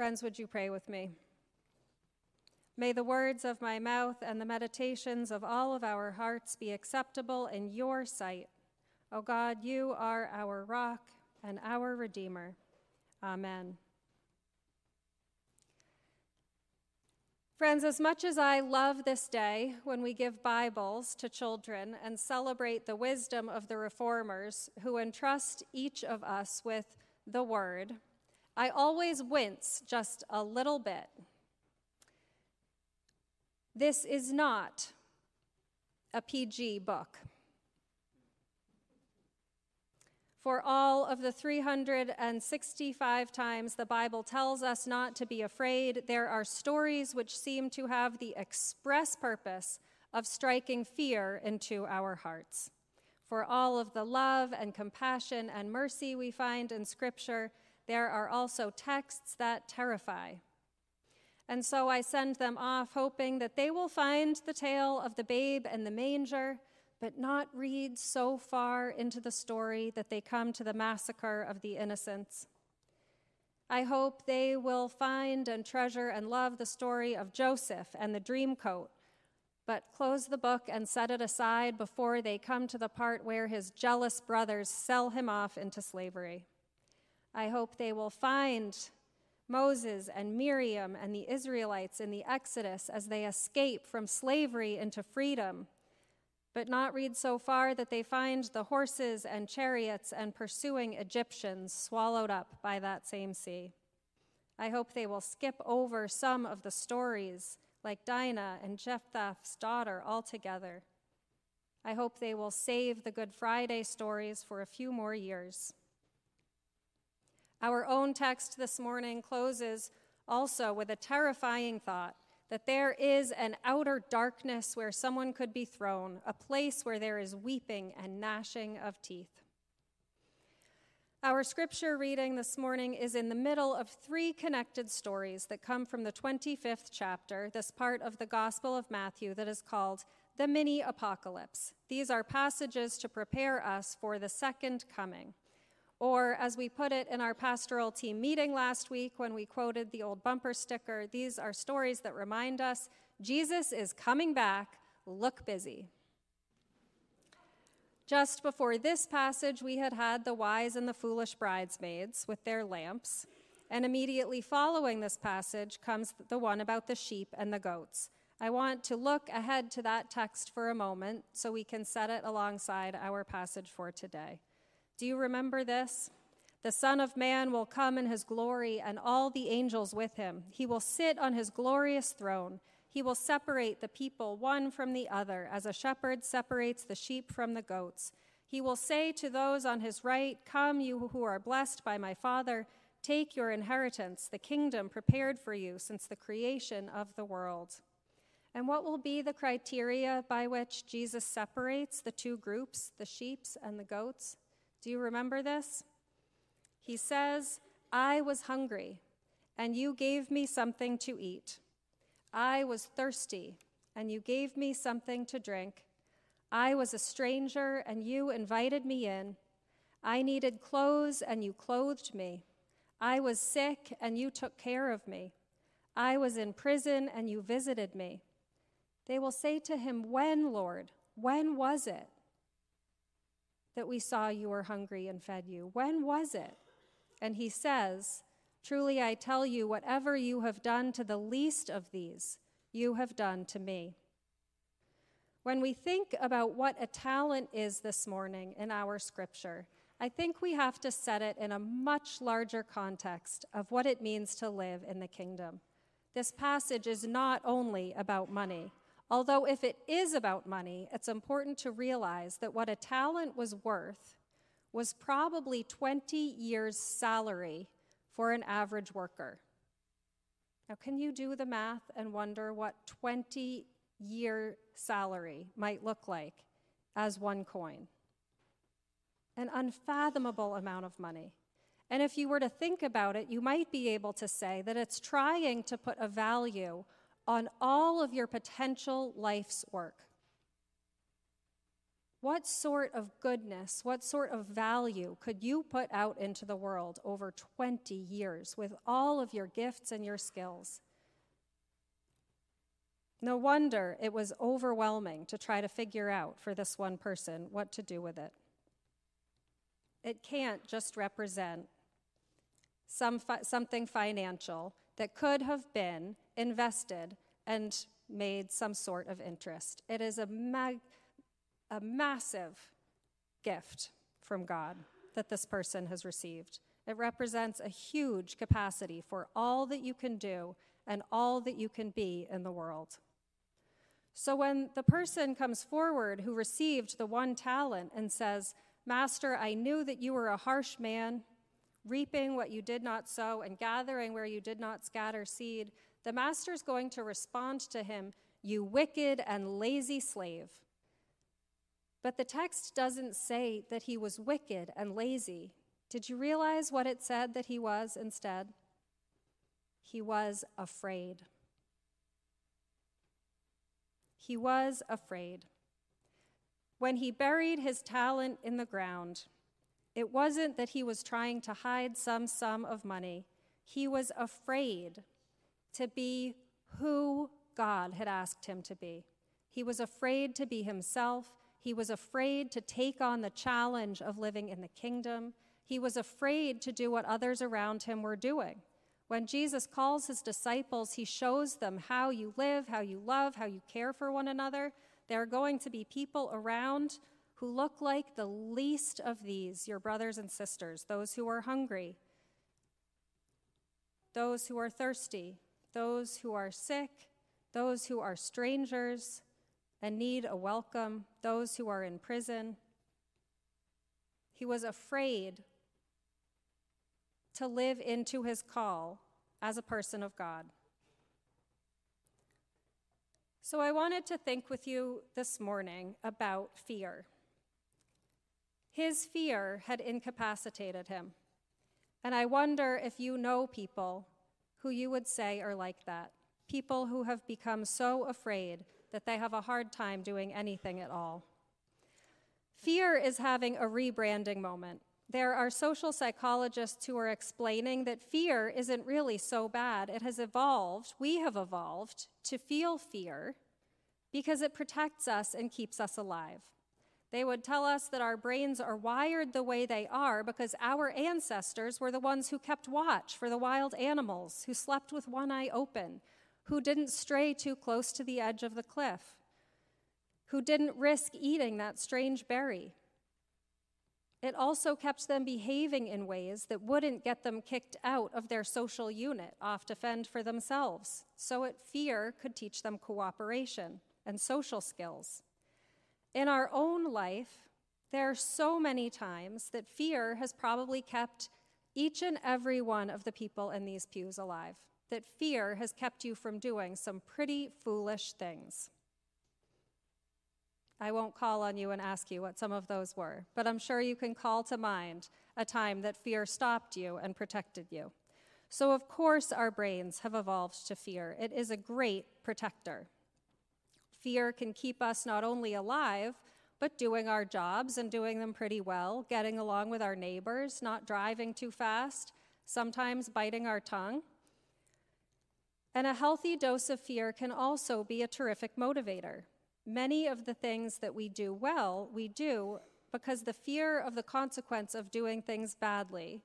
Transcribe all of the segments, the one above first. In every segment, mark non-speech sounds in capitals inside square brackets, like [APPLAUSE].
Friends, would you pray with me? May the words of my mouth and the meditations of all of our hearts be acceptable in your sight. O God, you are our rock and our Redeemer. Amen. Friends, as much as I love this day when we give Bibles to children and celebrate the wisdom of the reformers who entrust each of us with the Word, I always wince just a little bit. This is not a PG book. For all of the 365 times the Bible tells us not to be afraid, there are stories which seem to have the express purpose of striking fear into our hearts. For all of the love and compassion and mercy we find in Scripture, there are also texts that terrify. And so I send them off, hoping that they will find the tale of the babe and the manger but not read so far into the story that they come to the massacre of the innocents. I hope they will find and treasure and love the story of Joseph and the dream coat, but close the book and set it aside before they come to the part where his jealous brothers sell him off into slavery. I hope they will find Moses and Miriam and the Israelites in the Exodus as they escape from slavery into freedom but not read so far that they find the horses and chariots and pursuing Egyptians swallowed up by that same sea. I hope they will skip over some of the stories, like Dinah and Jephthah's daughter, altogether. I hope they will save the Good Friday stories for a few more years. Our own text this morning closes also with a terrifying thought that there is an outer darkness where someone could be thrown, a place where there is weeping and gnashing of teeth. Our scripture reading this morning is in the middle of three connected stories that come from the 25th chapter, this part of the Gospel of Matthew that is called the mini apocalypse. These are passages to prepare us for the second coming. Or, as we put it in our pastoral team meeting last week when we quoted the old bumper sticker, these are stories that remind us Jesus is coming back. Look busy. Just before this passage, we had had the wise and the foolish bridesmaids with their lamps. And immediately following this passage comes the one about the sheep and the goats. I want to look ahead to that text for a moment so we can set it alongside our passage for today. Do you remember this? The Son of Man will come in his glory, and all the angels with him. He will sit on his glorious throne. He will separate the people one from the other, as a shepherd separates the sheep from the goats. He will say to those on his right, Come, you who are blessed by my Father, take your inheritance, the kingdom prepared for you since the creation of the world. And what will be the criteria by which Jesus separates the two groups, the sheep and the goats? Do you remember this? He says, I was hungry, and you gave me something to eat. I was thirsty, and you gave me something to drink. I was a stranger, and you invited me in. I needed clothes, and you clothed me. I was sick, and you took care of me. I was in prison, and you visited me. They will say to him, When, Lord? When was it? That we saw you were hungry and fed you? When was it? And he says, Truly I tell you, whatever you have done to the least of these, you have done to me. When we think about what a talent is this morning in our scripture, I think we have to set it in a much larger context of what it means to live in the kingdom. This passage is not only about money. Although, if it is about money, it's important to realize that what a talent was worth was probably 20 years' salary for an average worker. Now, can you do the math and wonder what 20 year salary might look like as one coin? An unfathomable amount of money. And if you were to think about it, you might be able to say that it's trying to put a value on all of your potential life's work. What sort of goodness, what sort of value could you put out into the world over 20 years with all of your gifts and your skills? No wonder it was overwhelming to try to figure out for this one person what to do with it. It can't just represent some fi- something financial that could have been invested and made some sort of interest. It is a, mag- a massive gift from God that this person has received. It represents a huge capacity for all that you can do and all that you can be in the world. So when the person comes forward who received the one talent and says, Master, I knew that you were a harsh man, reaping what you did not sow and gathering where you did not scatter seed, the master is going to respond to him, You wicked and lazy slave. But the text doesn't say that he was wicked and lazy. Did you realize what it said that he was instead? He was afraid. He was afraid. When he buried his talent in the ground, it wasn't that he was trying to hide some sum of money. He was afraid to be who God had asked him to be. He was afraid to be himself. He was afraid to take on the challenge of living in the kingdom. He was afraid to do what others around him were doing. When Jesus calls his disciples, he shows them how you live, how you love, how you care for one another. There are going to be people around who look like the least of these, your brothers and sisters, those who are hungry, those who are thirsty, those who are sick, those who are strangers and need a welcome, those who are in prison. He was afraid to live into his call as a person of God. So, I wanted to think with you this morning about fear. His fear had incapacitated him. And I wonder if you know people who you would say are like that people who have become so afraid that they have a hard time doing anything at all. Fear is having a rebranding moment. There are social psychologists who are explaining that fear isn't really so bad. It has evolved, we have evolved to feel fear because it protects us and keeps us alive. They would tell us that our brains are wired the way they are because our ancestors were the ones who kept watch for the wild animals, who slept with one eye open, who didn't stray too close to the edge of the cliff, who didn't risk eating that strange berry. It also kept them behaving in ways that wouldn't get them kicked out of their social unit off to fend for themselves. So it fear could teach them cooperation and social skills. In our own life, there are so many times that fear has probably kept each and every one of the people in these pews alive, that fear has kept you from doing some pretty foolish things. I won't call on you and ask you what some of those were, but I'm sure you can call to mind a time that fear stopped you and protected you. So, of course, our brains have evolved to fear. It is a great protector. Fear can keep us not only alive, but doing our jobs and doing them pretty well, getting along with our neighbors, not driving too fast, sometimes biting our tongue. And a healthy dose of fear can also be a terrific motivator. Many of the things that we do well, we do because the fear of the consequence of doing things badly,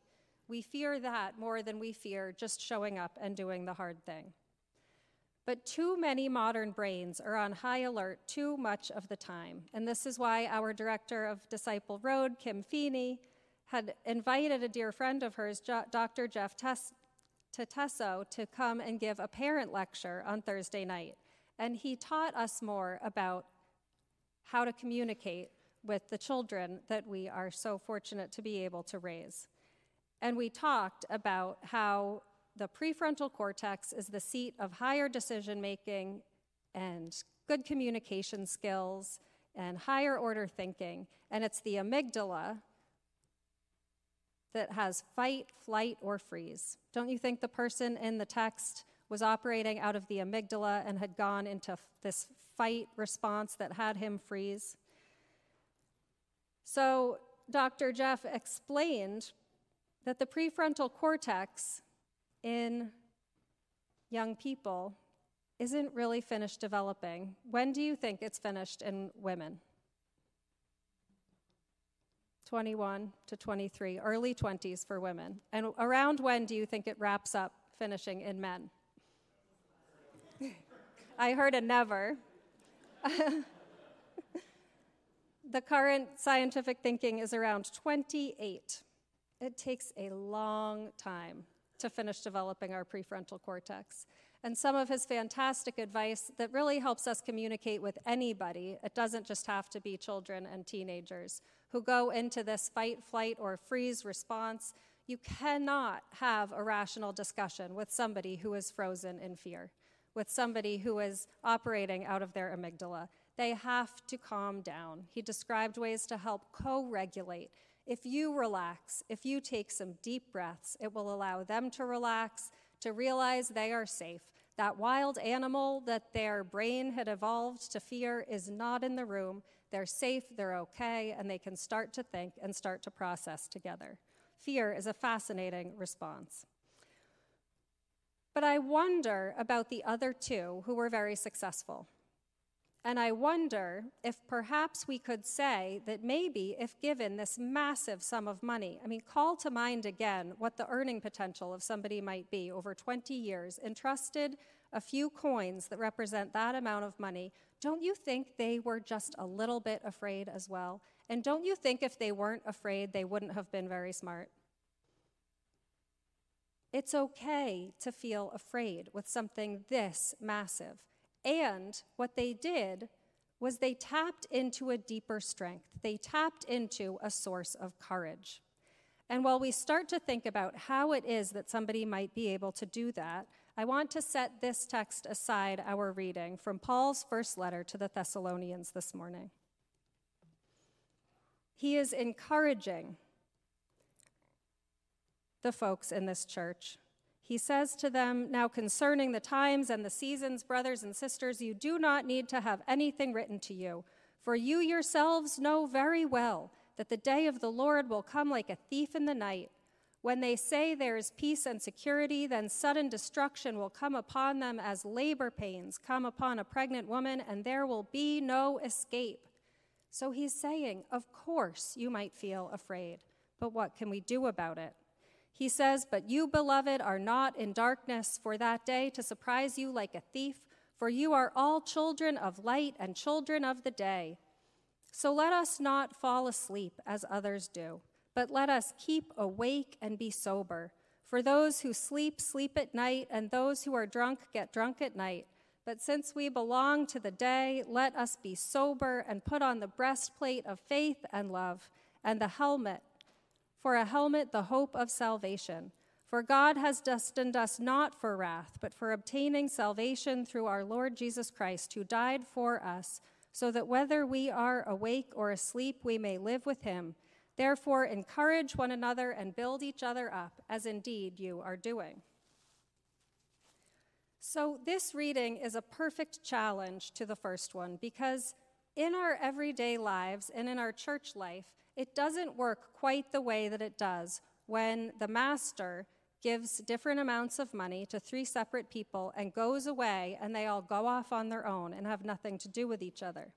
we fear that more than we fear just showing up and doing the hard thing. But too many modern brains are on high alert too much of the time. And this is why our director of Disciple Road, Kim Feeney, had invited a dear friend of hers, Dr. Jeff Teteso, to come and give a parent lecture on Thursday night. And he taught us more about how to communicate with the children that we are so fortunate to be able to raise. And we talked about how the prefrontal cortex is the seat of higher decision making and good communication skills and higher order thinking. And it's the amygdala that has fight, flight, or freeze. Don't you think the person in the text was operating out of the amygdala and had gone into this fight response that had him freeze? So, Dr. Jeff explained that the prefrontal cortex in young people isn't really finished developing. When do you think it's finished in women? 21 to 23, early 20s for women. And around when do you think it wraps up finishing in men? I heard a never. [LAUGHS] the current scientific thinking is around 28. It takes a long time to finish developing our prefrontal cortex. And some of his fantastic advice that really helps us communicate with anybody, it doesn't just have to be children and teenagers who go into this fight, flight, or freeze response. You cannot have a rational discussion with somebody who is frozen in fear, with somebody who is operating out of their amygdala. They have to calm down. He described ways to help co regulate if you relax, if you take some deep breaths, it will allow them to relax, to realize they are safe. That wild animal that their brain had evolved to fear is not in the room. They're safe, they're okay, and they can start to think and start to process together. Fear is a fascinating response. But I wonder about the other two who were very successful. And I wonder if perhaps we could say that maybe if given this massive sum of money, I mean, call to mind again what the earning potential of somebody might be over 20 years, entrusted a few coins that represent that amount of money, don't you think they were just a little bit afraid as well? And don't you think if they weren't afraid, they wouldn't have been very smart? It's okay to feel afraid with something this massive. And what they did was they tapped into a deeper strength. They tapped into a source of courage. And while we start to think about how it is that somebody might be able to do that, I want to set this text aside, our reading from Paul's first letter to the Thessalonians this morning. He is encouraging the folks in this church he says to them, Now concerning the times and the seasons, brothers and sisters, you do not need to have anything written to you, for you yourselves know very well that the day of the Lord will come like a thief in the night. When they say there is peace and security, then sudden destruction will come upon them as labor pains come upon a pregnant woman, and there will be no escape. So he's saying, Of course you might feel afraid, but what can we do about it? He says, But you, beloved, are not in darkness for that day to surprise you like a thief, for you are all children of light and children of the day. So let us not fall asleep as others do, but let us keep awake and be sober. For those who sleep, sleep at night, and those who are drunk, get drunk at night. But since we belong to the day, let us be sober and put on the breastplate of faith and love, and the helmet for a helmet, the hope of salvation. For God has destined us not for wrath, but for obtaining salvation through our Lord Jesus Christ, who died for us, so that whether we are awake or asleep, we may live with him. Therefore, encourage one another and build each other up, as indeed you are doing. So, this reading is a perfect challenge to the first one because in our everyday lives and in our church life, it doesn't work quite the way that it does when the master gives different amounts of money to three separate people and goes away and they all go off on their own and have nothing to do with each other.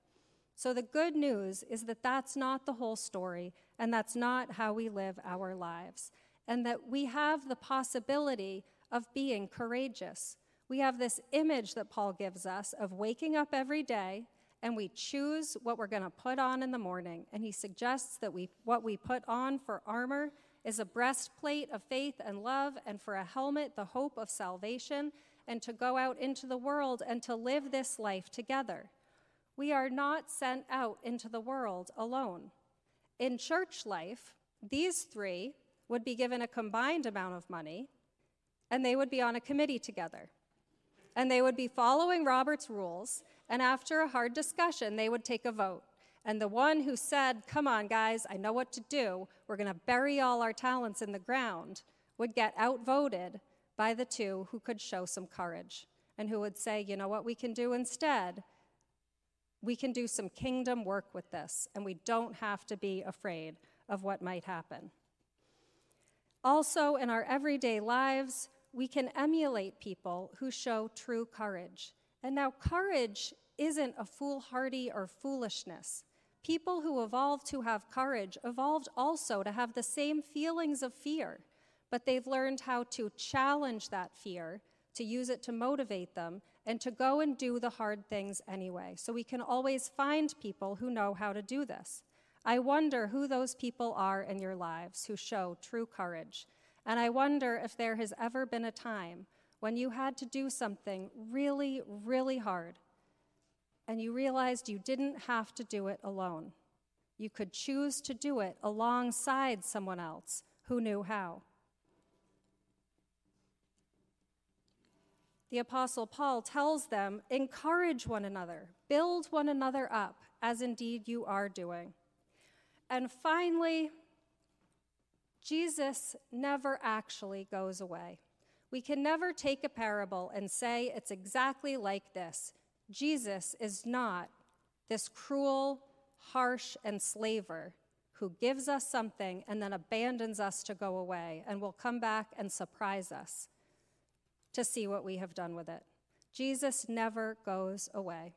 So the good news is that that's not the whole story and that's not how we live our lives. And that we have the possibility of being courageous. We have this image that Paul gives us of waking up every day and we choose what we're going to put on in the morning. And he suggests that we, what we put on for armor is a breastplate of faith and love, and for a helmet, the hope of salvation, and to go out into the world and to live this life together. We are not sent out into the world alone. In church life, these three would be given a combined amount of money, and they would be on a committee together. And they would be following Robert's rules and after a hard discussion, they would take a vote. And the one who said, Come on, guys, I know what to do, we're going to bury all our talents in the ground, would get outvoted by the two who could show some courage and who would say, You know what we can do instead? We can do some kingdom work with this, and we don't have to be afraid of what might happen. Also, in our everyday lives, we can emulate people who show true courage. And now, courage isn't a foolhardy or foolishness. People who evolved to have courage evolved also to have the same feelings of fear, but they've learned how to challenge that fear, to use it to motivate them, and to go and do the hard things anyway. So we can always find people who know how to do this. I wonder who those people are in your lives who show true courage. And I wonder if there has ever been a time when you had to do something really, really hard and you realized you didn't have to do it alone. You could choose to do it alongside someone else who knew how. The Apostle Paul tells them encourage one another, build one another up, as indeed you are doing. And finally, Jesus never actually goes away. We can never take a parable and say it's exactly like this. Jesus is not this cruel, harsh enslaver who gives us something and then abandons us to go away and will come back and surprise us to see what we have done with it. Jesus never goes away.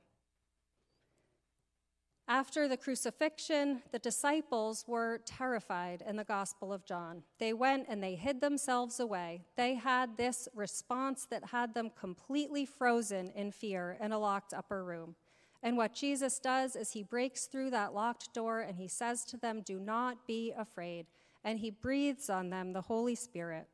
After the crucifixion, the disciples were terrified in the Gospel of John. They went and they hid themselves away. They had this response that had them completely frozen in fear in a locked upper room. And what Jesus does is he breaks through that locked door and he says to them, Do not be afraid. And he breathes on them the Holy Spirit.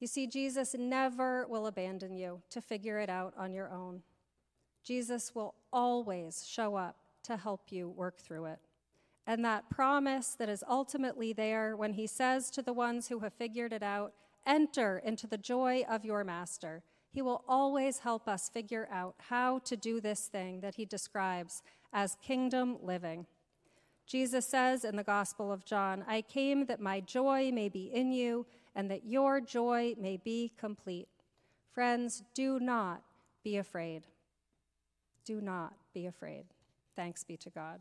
You see, Jesus never will abandon you to figure it out on your own. Jesus will always show up to help you work through it. And that promise that is ultimately there when he says to the ones who have figured it out, enter into the joy of your master. He will always help us figure out how to do this thing that he describes as kingdom living. Jesus says in the Gospel of John, I came that my joy may be in you and that your joy may be complete. Friends, do not be afraid. Do not be afraid. Thanks be to God.